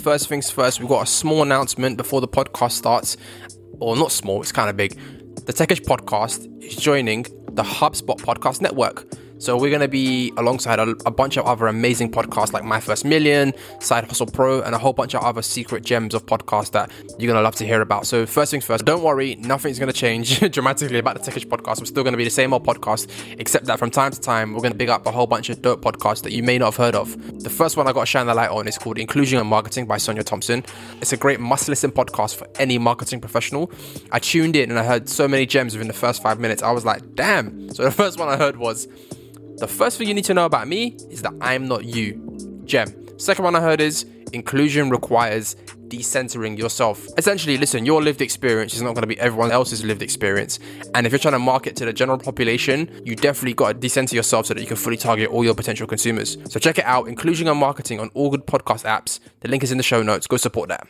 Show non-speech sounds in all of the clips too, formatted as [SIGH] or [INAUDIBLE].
First things first, we've got a small announcement before the podcast starts. Or not small, it's kind of big. The Techish podcast is joining the HubSpot Podcast Network. So we're going to be alongside a, a, bunch of other amazing podcasts like My First Million, Side Hustle Pro, and a whole bunch of other secret gems of podcasts that you're going to love to hear about. So first things first, don't worry, nothing's going to change [LAUGHS] dramatically about the Techish podcast. We're still going to be the same old podcast, except that from time to time, we're going to big up a whole bunch of dope podcasts that you may not have heard of. The first one I got to shine the light on is called Inclusion and Marketing by Sonia Thompson. It's a great must-listen podcast for any marketing professional. I tuned in and I heard so many gems within the first five minutes. I was like, damn. So the [LAUGHS] first one I heard was the first thing you need to know about me is that I'm not you. Gem. Second one I heard is inclusion requires decentering yourself. Essentially, listen, your lived experience is not going to be everyone else's lived experience. And if you're trying to market to the general population, you definitely got to decenter yourself so that you can fully target all your potential consumers. So check it out, inclusion and marketing on all good podcast apps. The link is in the show notes. Go support that.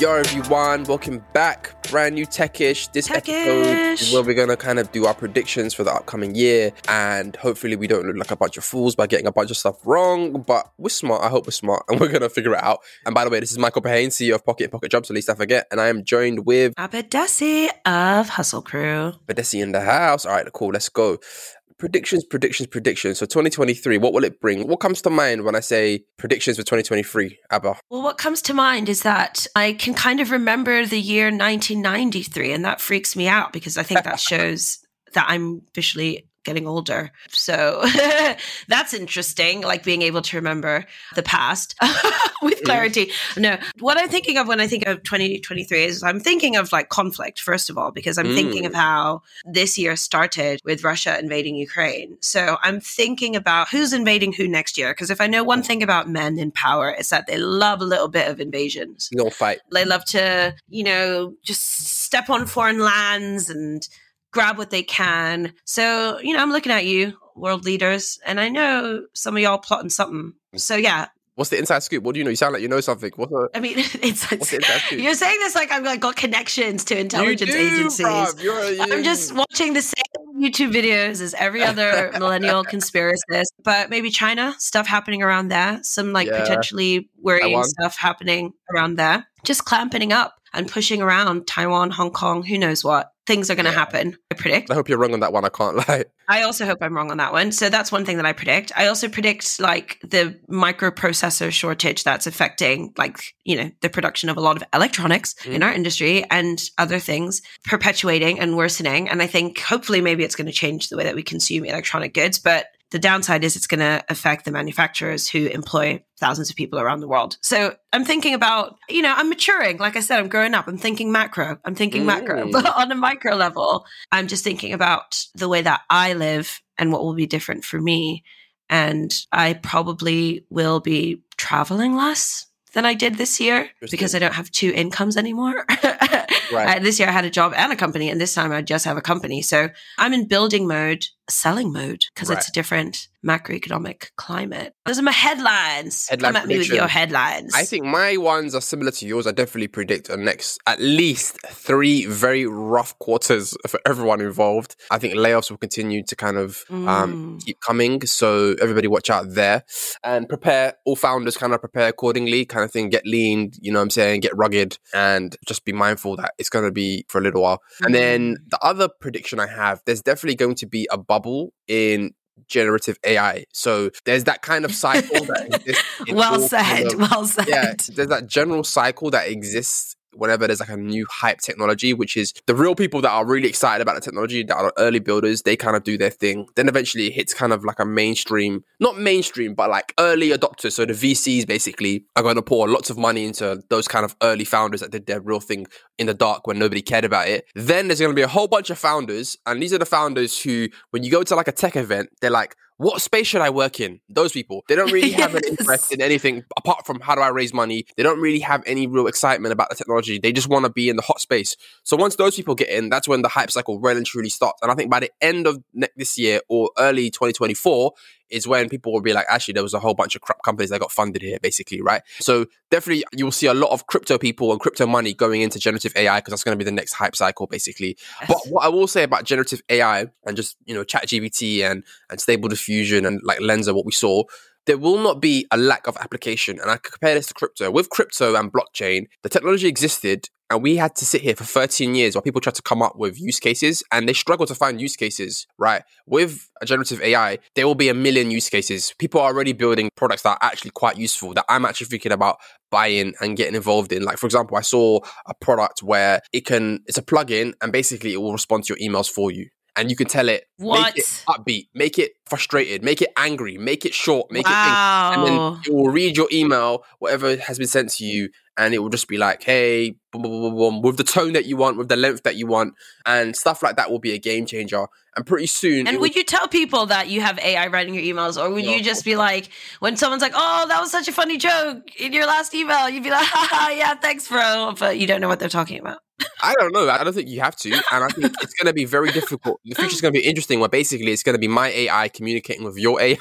Yo everyone, welcome back. Brand new techish. This Techish. episode where we're gonna kind of do our predictions for the upcoming year, and hopefully we don't look like a bunch of fools by getting a bunch of stuff wrong. But we're smart. I hope we're smart, [LAUGHS] and we're gonna figure it out. And by the way, this is Michael Berhane, CEO of POCIT POCIT Jumps. At least I forget, and I am joined with Abadesi of Hustle Crew. Badesi in the house. All right, cool. Let's go predictions, predictions, predictions. So 2023, what will it bring? What comes to mind when I say predictions for 2023, Abba? Well, what comes to mind is that I can kind of remember the year 1993, and that freaks me out because I think that [LAUGHS] shows that I'm officially getting older. So [LAUGHS] that's interesting, like being able to remember the past [LAUGHS] with clarity. No, what I'm thinking of when I think of 2023 is I'm thinking of like conflict, first of all, because I'm mm. thinking of mm. how this year started with Russia invading Ukraine. So I'm thinking about who's invading who next year. Because if I know one thing about men in power, it's that they love a little bit of invasions. No fight. They love to, you know, just step on foreign lands and grab what they can. So, you know, I'm looking at you, world leaders, and I know some of y'all plotting something. So, yeah. What's the inside scoop? What do you know? You sound like you know something. What's the, I mean, [LAUGHS] it's, what's the inside scoop? You're saying this like I've like got connections to intelligence do, agencies. you I'm just watching the same YouTube videos as every other [LAUGHS] millennial conspiracist, but maybe China stuff happening around there. Some like yeah. potentially worrying stuff happening around there. Just clamping up and pushing around Taiwan, Hong Kong, who knows what. Things are going to yeah. happen, I predict. I hope you're wrong on that one. I can't [LAUGHS] lie. I also hope I'm wrong on that one. So that's one thing that I predict. I also predict like the microprocessor shortage that's affecting like, you know, the production of a lot of electronics mm. in our industry and other things perpetuating and worsening. And I think hopefully maybe it's going to change the way that we consume electronic goods. But the downside is it's going to affect the manufacturers who employ thousands of people around the world. So I'm thinking about, you know, I'm maturing. Like I said, I'm growing up. I'm thinking macro. I'm thinking mm. macro. But on a micro level, I'm just thinking about the way that I live and what will be different for me. And I probably will be traveling less than I did this year because I don't have two incomes anymore. [LAUGHS] right. this year I had a job and a company, and this time I just have a company. So I'm in building mode selling mode because right. it's a different macroeconomic climate. Those are my headlines. Headline Come at me with your headlines. I think my ones are similar to yours. I definitely predict a next at least three very rough quarters [LAUGHS] for everyone involved. I think layoffs will continue to kind of um, mm. um, keep coming. So everybody watch out there and prepare. All founders kind of prepare accordingly, kind of thing. Get lean, you know what I'm saying? Get rugged and just be mindful that it's going to be for a little while. Mm. And then the other prediction I have, there's definitely going to be a bubble in generative AI. So there's that kind of cycle that [LAUGHS] exists. well said. Kind of, well said. Yeah, there's that general cycle that exists whenever there's like a new hype technology, which is the real people that are really excited about the technology, that are early builders, they kind of do their thing. Then eventually it hits kind of like a mainstream, not mainstream, but like early adopters. So the VCs basically are going to pour lots of money into those kind of early founders that did their real thing in the dark when nobody cared about it. Then there's going to be a whole bunch of founders, and these are the founders who, when you go to like a tech event, they're like, what space should I work in? Those people, they don't really [LAUGHS] have yes. an interest in anything apart from how do I raise money. They don't really have any real excitement about the technology. They just want to be in the hot space. So once those people get in, that's when the hype cycle really and truly starts. And I think by the end of this year or early 2024, is when people will be like, actually, there was a whole bunch of crap companies that got funded here, basically, right? So definitely you will see a lot of crypto people and crypto money going into generative AI because that's going to be the next hype cycle, basically. But what I will say about generative AI and just, you know, chat GPT and, and stable diffusion and like Lensa, what we saw, there will not be a lack of application. And I compare this to crypto. With crypto and blockchain, the technology existed and we had to sit here for 13 years while people tried to come up with use cases and they struggle to find use cases, right? With generative AI, there will be a million use cases. People are already building products that are actually quite useful that I'm actually thinking about buying and getting involved in. Like, for example, I saw a product where it can, it's a plugin and basically it will respond to your emails for you and you can tell it what? make it upbeat, make it frustrated, make it angry, make it short, make wow. it, and then it will read your email, whatever has been sent to you, and it will just be like, hey, boom, boom, boom, boom, with the tone that you want, with the length that you want, and stuff like that will be a game changer. And pretty soon, and would will- you tell people that you have AI writing your emails, or would no, you just be like, when someone's like, "Oh, that was such a funny joke in your last email," you'd be like, [LAUGHS] "Ha yeah, thanks, bro," but you don't know what they're talking about. I don't know. I don't think you have to. And I think it's going to be very difficult. The future is going to be interesting where basically it's going to be my AI communicating with your [LAUGHS] AI.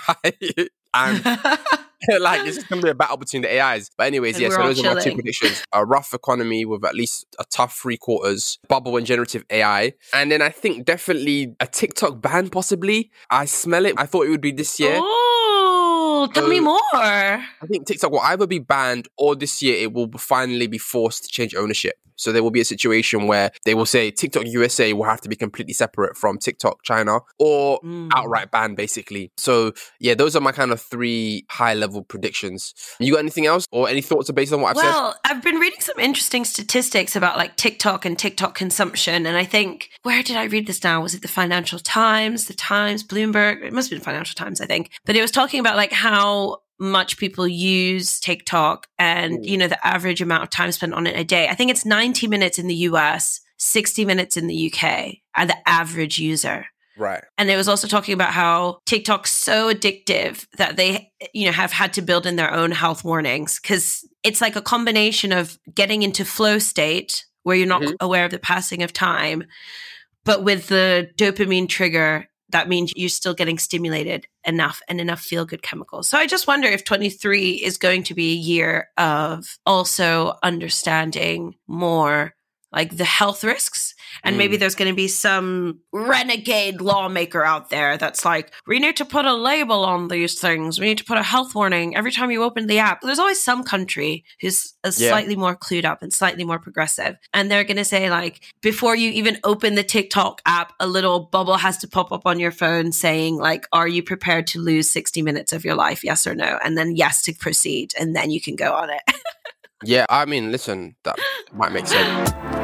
and [LAUGHS] [LAUGHS] like it's just going to be a battle between the AIs. But anyways, yeah, so those chilling. are my two predictions. A rough economy with at least a tough three quarters, bubble and generative AI. And then I think definitely a TikTok ban possibly. I smell it. I thought it would be this year. Oh, tell so, me more. I think TikTok will either be banned or this year it will finally be forced to change ownership. So there will be a situation where they will say TikTok USA will have to be completely separate from TikTok China or mm. outright ban basically. So yeah, those are my kind of three high level predictions. You got anything else or any thoughts based on what I've well, said? Well, I've been reading some interesting statistics about like TikTok and TikTok consumption. And I think, where did I read this now? Was it the Financial Times, the Times, Bloomberg? It must have been Financial Times, I think. But it was talking about like how much people use TikTok and, you know, the average amount of time spent on it a day. I think it's 90 minutes in the US, 60 minutes in the UK, are the average user. Right. And it was also talking about how TikTok's so addictive that they, you know, have had to build in their own health warnings because it's like a combination of getting into flow state where you're not mm-hmm. aware of the passing of time, but with the dopamine trigger that means you're still getting stimulated enough and enough feel good chemicals. So I just wonder if 23 is going to be a year of also understanding more like the health risks. And mm. maybe there's going to be some renegade lawmaker out there that's like, we need to put a label on these things. We need to put a health warning every time you open the app. There's always some country who's yeah. slightly more clued up and slightly more progressive. And they're going to say, like, before you even open the TikTok app, a little bubble has to pop up on your phone saying, like, are you prepared to lose 60 minutes of your life? Yes or no? And then yes to proceed. And then you can go on it. [LAUGHS] yeah. I mean, listen, that might make sense.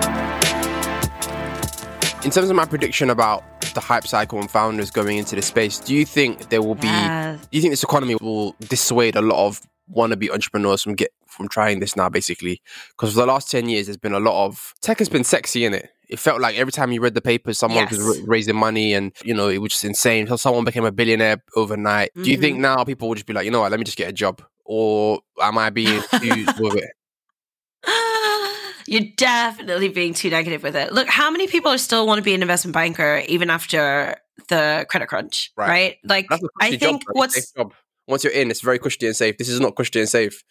In terms of my prediction about the hype cycle and founders going into the space, do you think there will be? Do you think this economy will dissuade a lot of wannabe entrepreneurs from get from trying this now? Basically, because for the last ten years, there's been a lot of tech has been sexy in it. It felt like every time you read the paper, someone yes. was raising money, and you know it was just insane. So someone became a billionaire overnight. Mm-hmm. Do you think mm-hmm. now people will just be like, you know what, let me just get a job, or am I being [LAUGHS] too with it? You're definitely being too negative with it. Look, how many people still want to be an investment banker even after the credit crunch, right? right? Like, I think job, what's once you're in, it's very cushy and safe. This is not cushy and safe.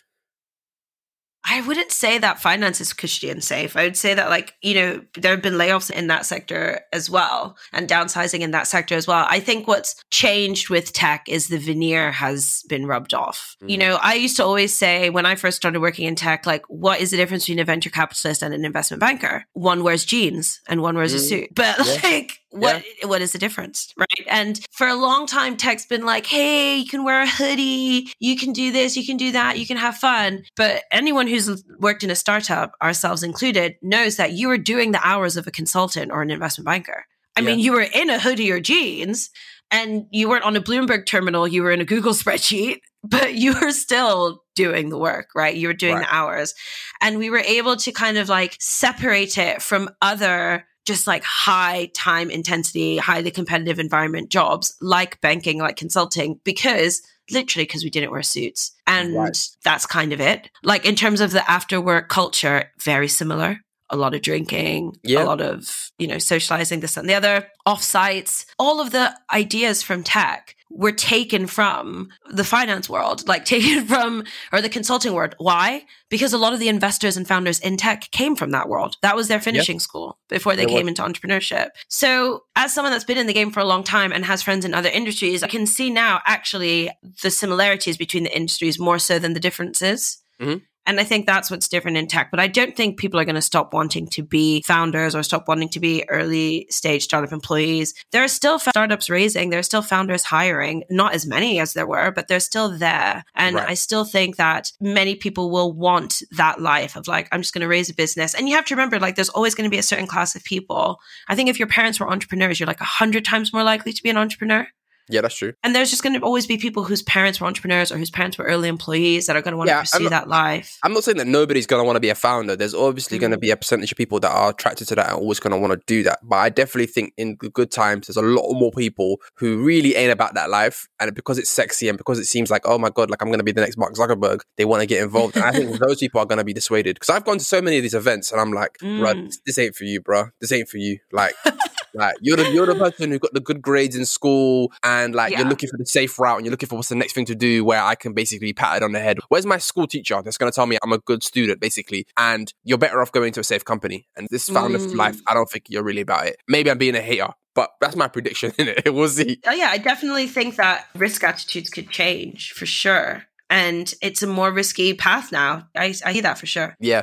I wouldn't say that finance is cushy and safe. I would say that, like, you know, there have been layoffs in that sector as well and downsizing in that sector as well. I think what's changed with tech is the veneer has been rubbed off. Mm. You know, I used to always say when I first started working in tech, like, what is the difference between a venture capitalist and an investment banker? One wears jeans and one wears mm. a suit. But, yeah. like, what yeah. what is the difference right? And for a long time tech's been like hey you can wear a hoodie. You can do this. You can do that. You can have fun. But anyone who's worked in a startup ourselves included knows that you are doing the hours of a consultant or an investment banker. I yeah. mean you were in a hoodie or jeans and you weren't on a bloomberg terminal. You were in a google [LAUGHS] spreadsheet but you were still doing the work right? You were doing right. the hours. And we were able to kind of like separate it from other just like high time intensity, highly competitive environment jobs like banking, like consulting, because literally because we didn't wear suits. And right. that's kind of it. Like in terms of the after work culture, very similar. A lot of drinking, Yeah. a lot of, you know, socializing, this and the other, offsites. All of the ideas from tech were taken from the finance world, like [LAUGHS] taken from, or the consulting world. Why? Because a lot of the investors and founders in tech came from that world. That was their finishing school before they It came was. into entrepreneurship. So, as someone that's been in the game for a long time and has friends in other industries, I can see now actually the similarities between the industries more so than the differences. Mhm. And I think that's what's different in tech. But I don't think people are going to stop wanting to be founders or stop wanting to be early stage startup employees. There are still startups raising, there are still founders hiring, not as many as there were, but they're still there. And Right. I still think that many people will want that life of like, I'm just going to raise a business. And you have to remember, like, there's always going to be a certain class of people. I think if your parents were entrepreneurs, you're like a hundred times more likely to be an entrepreneur. Yeah, that's true. And there's just going to always be people whose parents were entrepreneurs or whose parents were early employees that are going to want to Yeah, I'm pursue not- that life. I'm not saying that nobody's going to want to be a founder. There's obviously going to Mm. be a percentage of people that are attracted to that and always going to want to do that. But I definitely think in the good times, there's a lot more people who really ain't about that life. And because it's sexy and because it seems like, oh my God, like I'm going to be the next Mark Zuckerberg, they want to get involved. And I think [LAUGHS] those people are going to be dissuaded. Because I've gone to so many of these events and I'm like, bro, Mm. this ain't for you, bro. This ain't for you. Like, [LAUGHS] like you're the you're the person who got the good grades in school and like you're looking for the safe route and you're looking for what's the next thing to do where I can basically be patted on the head. Where's my school teacher that's gonna tell me I'm a good student, basically? And you're better off going to a safe company. And this founder Mm. life, I don't think you're really about it. Maybe I'm being a hater, but that's my prediction [LAUGHS] in it. We'll see. Oh, yeah, I definitely think that risk attitudes could change for sure. And it's a more risky path now. I, I hear that for sure. Yeah.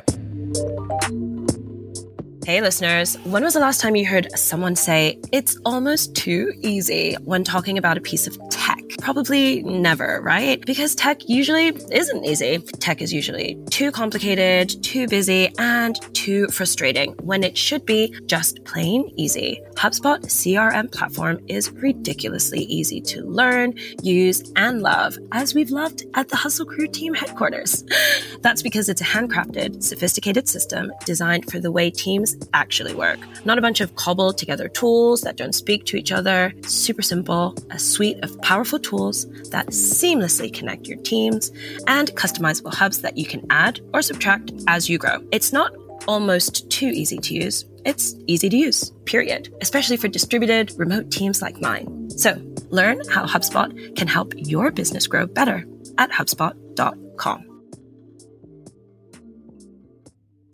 Hey, listeners, when was the last time you heard someone say it's almost too easy when talking about a piece of tech? Probably never, right? Because tech usually isn't easy. Tech is usually too complicated, too busy, and too frustrating when it should be just plain easy. HubSpot CRM platform is ridiculously easy to learn, use, and love, as we've loved at the Hustle Crew team headquarters. [GASPS] That's because it's a handcrafted, sophisticated system designed for the way teams actually work. Not a bunch of cobbled together tools that don't speak to each other. Super simple, a suite of powerful tools that seamlessly connect your teams, and customizable hubs that you can add or subtract as you grow. It's not almost too easy to use. It's easy to use, period, especially for distributed remote teams like mine. So, learn how HubSpot can help your business grow better at HubSpot.com.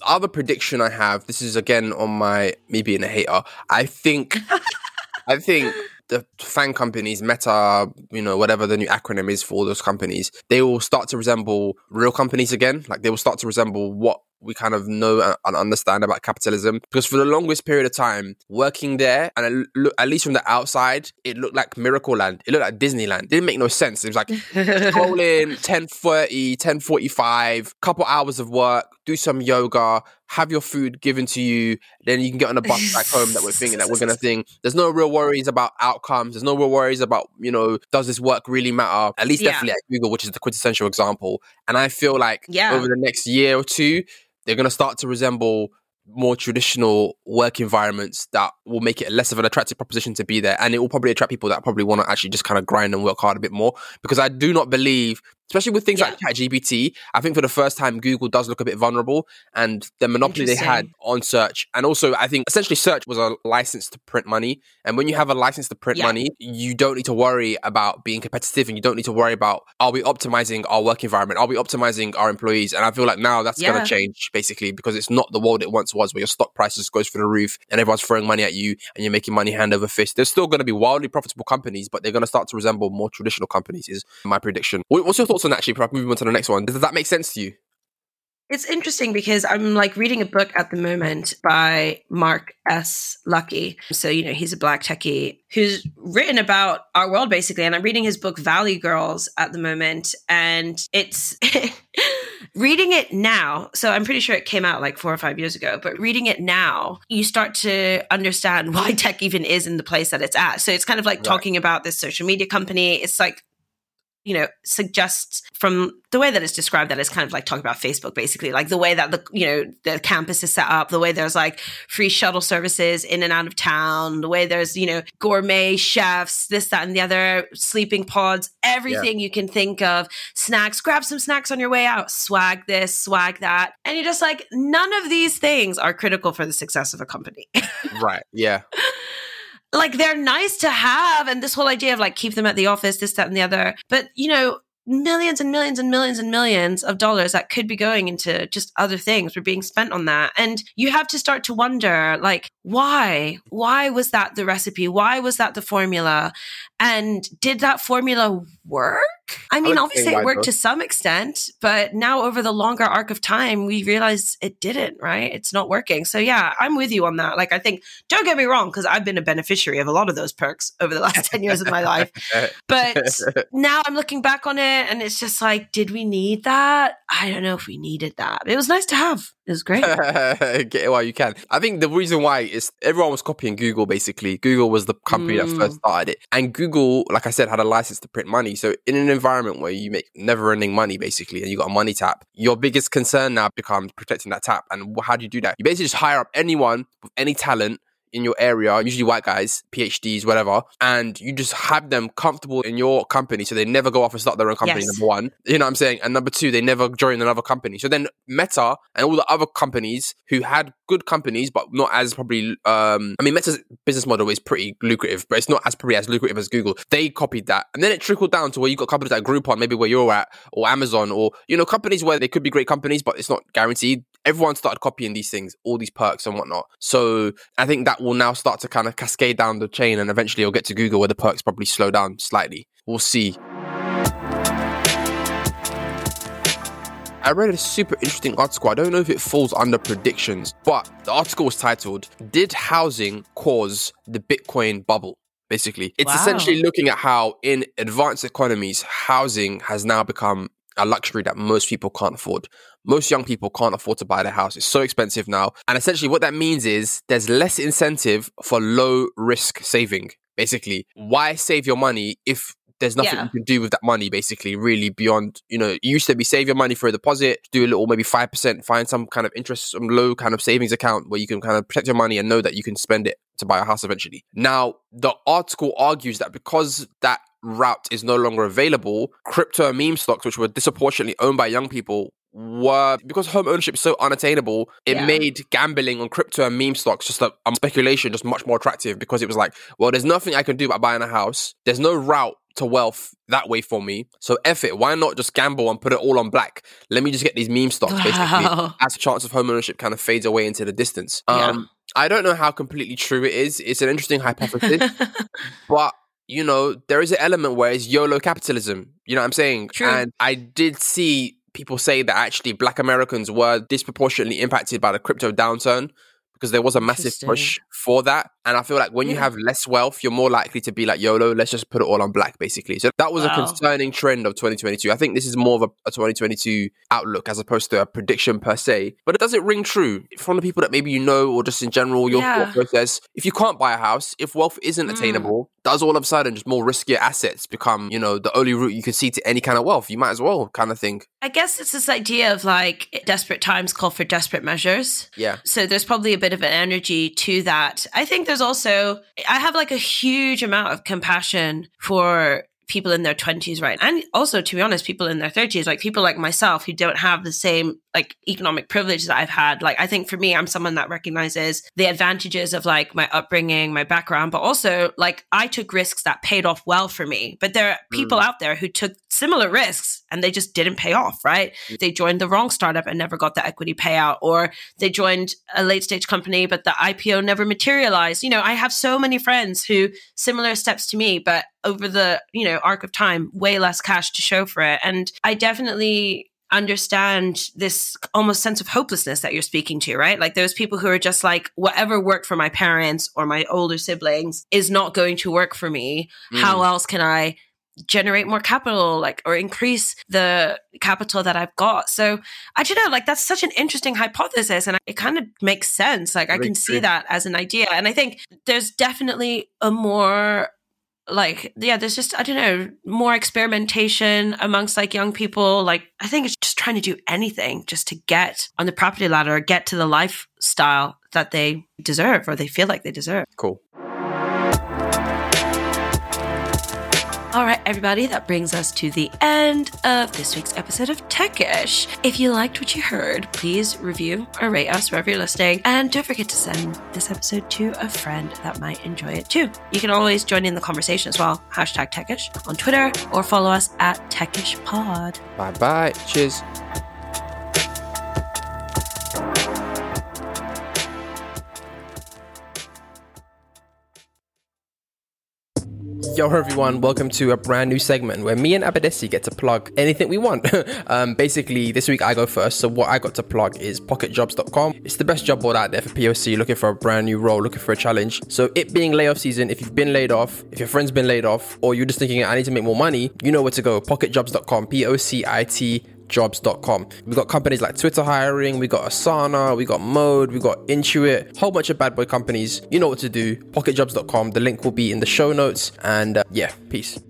Other prediction I have, this is again on my me being a hater. I think [LAUGHS] I think the fan companies, Meta, you know, whatever the new acronym is for all those companies, they will start to resemble real companies again. Like they will start to resemble what we kind of know and- and understand about capitalism. Because for the longest period of time, working there, and at least from the outside, it looked like Miracle Land. It looked like Disneyland. It didn't make no sense. It was like [LAUGHS] scroll in 10.30, 10.45, couple hours of work, do some yoga, have your food given to you, then you can get on a bus back home that we're thinking that we're gonna [LAUGHS] think. There's no real worries about outcomes. There's no real worries about, you know, does this work really matter? At least Yeah. definitely at Google, which is the quintessential example. And I feel like Yeah. over the next year or two, they're gonna start to resemble more traditional work environments that will make it less of an attractive proposition to be there. And it will probably attract people that probably want to actually just kind of grind and work hard a bit more. Because i do not believe especially with things like ChatGPT, I think for the first time Google does look a bit vulnerable and the monopoly they had on search. And also I think essentially search was a license to print money. And when you have a license to print Yeah. money, you don't need to worry about being competitive and you don't need to worry about are we optimizing our work environment? Are we optimizing our employees? And I feel like now that's Yeah. gonna change basically because it's not the world it once was where your stock prices goes through the roof and everyone's throwing money at you and you're making money hand over fist. There's still gonna be wildly profitable companies, but they're gonna start to resemble more traditional companies, is my prediction. What's your thoughts on that actually? Moving on to the next one. Does that make sense to you? It's interesting because I'm like reading a book at the moment by Mark S. Luckie. So, you know, he's a black techie who's written about our world basically. And I'm reading his book Valley Girls at the moment. And it's [LAUGHS] reading it now. So I'm pretty sure it came out like four or five years ago, but reading it now, you start to understand [LAUGHS] why tech even is in the place that it's at. So it's kind of like Right. talking about this social media company. It's like you know, suggests from the way that it's described that it's kind of like talking about Facebook, basically, like the way that the, you know, the campus is set up, the way there's like free shuttle services in and out of town, the way there's, you know, gourmet chefs, this, that, and the other, sleeping pods, everything yeah. you can think of, snacks, grab some snacks on your way out, swag this, swag that. And you're just like, none of these things are critical for the success of a company. [LAUGHS] right. Yeah like they're nice to have and this whole idea of like keep them at the office this that and the other. But you know millions and millions and millions and millions of dollars that could be going into just other things were being spent on that. And you have to start to wonder like why? Why was that the recipe? Why was that the formula? And did that formula work I mean, obviously it worked to some extent, but now over the longer arc of time, we realize it didn't, right? It's not working. So yeah, I'm with you on that. Like, I think, don't get me wrong, because I've been a beneficiary of a lot of those perks over the last [LAUGHS] 10 years of my life. [LAUGHS] But now I'm looking back on it and it's just like, did we need that? I don't know if we needed that. It was nice to have. It was great. [LAUGHS] It while you can. I think the reason why is everyone was copying Google basically. Google was the company mm. that first mm. started it. And Google, like I said, had a license to print money. So in an environment where you make never ending money basically and you got a money tap, your biggest concern now becomes protecting that tap. And how do you do that? You basically just hire up anyone with any talent in your area, usually white guys, PhDs, whatever, and you just have them comfortable in your company so they never go off and start their own company, yes. number one. You know what I'm saying? And number two, they never join another company. So then Meta and all the other companies who had good companies, but not as probably, um, I mean, Meta's business model is pretty lucrative, but it's not as probably as lucrative as Google. They copied that. And then it trickled down to where you got companies like Groupon, maybe where you're at, or Amazon, or, you know, companies where they could be great companies, but it's not guaranteed everyone started copying these things, all these perks and whatnot. So I think that will now start to kind of cascade down the chain and eventually it'll get to Google where the perks probably slow down slightly. We'll see. I read a super interesting article. I don't know if it falls under predictions, but the article was titled Did Housing Cause the Bitcoin Bubble? Basically, it's wow. essentially looking at how in advanced economies, housing has now become a luxury that most people can't afford. Most young people can't afford to buy their house. It's so expensive now. And essentially, what that means is there's less incentive for low risk saving. Basically, why save your money if there's nothing yeah. you can do with that money basically really beyond you know you used to be save your money for a deposit do a little maybe 5% find some kind of interest some low kind of savings account where you can kind of protect your money and know that you can spend it to buy a house eventually now the article argues that because that route is no longer available, crypto and meme stocks, which were disproportionately owned by young people, were because home ownership is so unattainable, it yeah. made gambling on crypto and meme stocks just a um, speculation just much more attractive because it was like, well, there's nothing I can do about buying a house. There's no route to wealth that way for me. So F it. Why not just gamble and put it all on black? Let me just get these meme stocks wow. basically as the chance of home ownership kind of fades away into the distance. Um, yeah. I don't know how completely true it is. It's an interesting hypothesis, [LAUGHS] but you know, there is an element where it's YOLO capitalism. You know what I'm saying? True. And I did see people say that actually black Americans were disproportionately impacted by the crypto downturn because there was a massive push for that. And I feel like when yeah. you have less wealth, you're more likely to be like YOLO, let's just put it all on black, basically. So that was wow. a concerning trend of 2022. I think this is more of a, a, 2022 outlook as opposed to a prediction per se. But it doesn't ring true from the people that maybe you know or just in general, your yeah. thought process. If you can't buy a house, if wealth isn't mm. attainable, does all of a sudden just more riskier assets become, you know, the only route you can see to any kind of wealth? You might as well kind of think. I guess it's this idea of like desperate times call for desperate measures. Yeah. So there's probably a bit of an energy to that. I think there's also, I have like a huge amount of compassion for people in their 20s right and also to be honest people in their 30s like people like myself who don't have the same like economic privilege that I've had. Like I think for me, I'm someone that recognizes the advantages of like my upbringing, my background, but also like I took risks that paid off well for me. But there are people mm. out there who took similar risks and they just didn't pay off, right? Mm. They joined the wrong startup and never got the equity payout, or they joined a late stage company, but the IPO never materialized. You know, I have so many friends who similar steps to me, but over the, you know, arc of time, way less cash to show for it. And I definitely understand this almost sense of hopelessness that you're speaking to, right? Like those people who are just like, whatever worked for my parents or my older siblings is not going to work for me. Mm. How else can I generate more capital like or increase the capital that I've got. So I don't know, like that's such an interesting hypothesis and it kind of makes sense. Like I can see that as an idea. And I think there's definitely a more like yeah there's just i don't know more experimentation amongst like young people like i think it's just trying to do anything just to get on the property ladder get to the lifestyle that they deserve or they feel like they deserve Cool. Everybody, that brings us to the end of this week's episode of Techish. If you liked what you heard, please review or rate us wherever you're listening. And don't forget to send this episode to a friend that might enjoy it too. You can always join in the conversation as well. Hashtag Techish on Twitter or follow us at TechishPod. Bye bye. Cheers. Yo, everyone, welcome to a brand new segment where me and Abadesi get to plug anything we want. [LAUGHS] um, basically, this week I go first. So, what I got to plug is pocitjobs.com. It's the best job board out there for POC looking for a brand new role, looking for a challenge. So, it being layoff season, if you've been laid off, if your friend's been laid off, or you're just thinking, I need to make more money, you know where to go. Pocitjobs.com, P O C I T jobs.com. We've got companies like Twitter hiring, we got Asana, we got Mode, we got Intuit, whole bunch of bad boy companies. You know what to do. Pocitjobs.com. The link will be in the show notes. And uh, yeah, peace.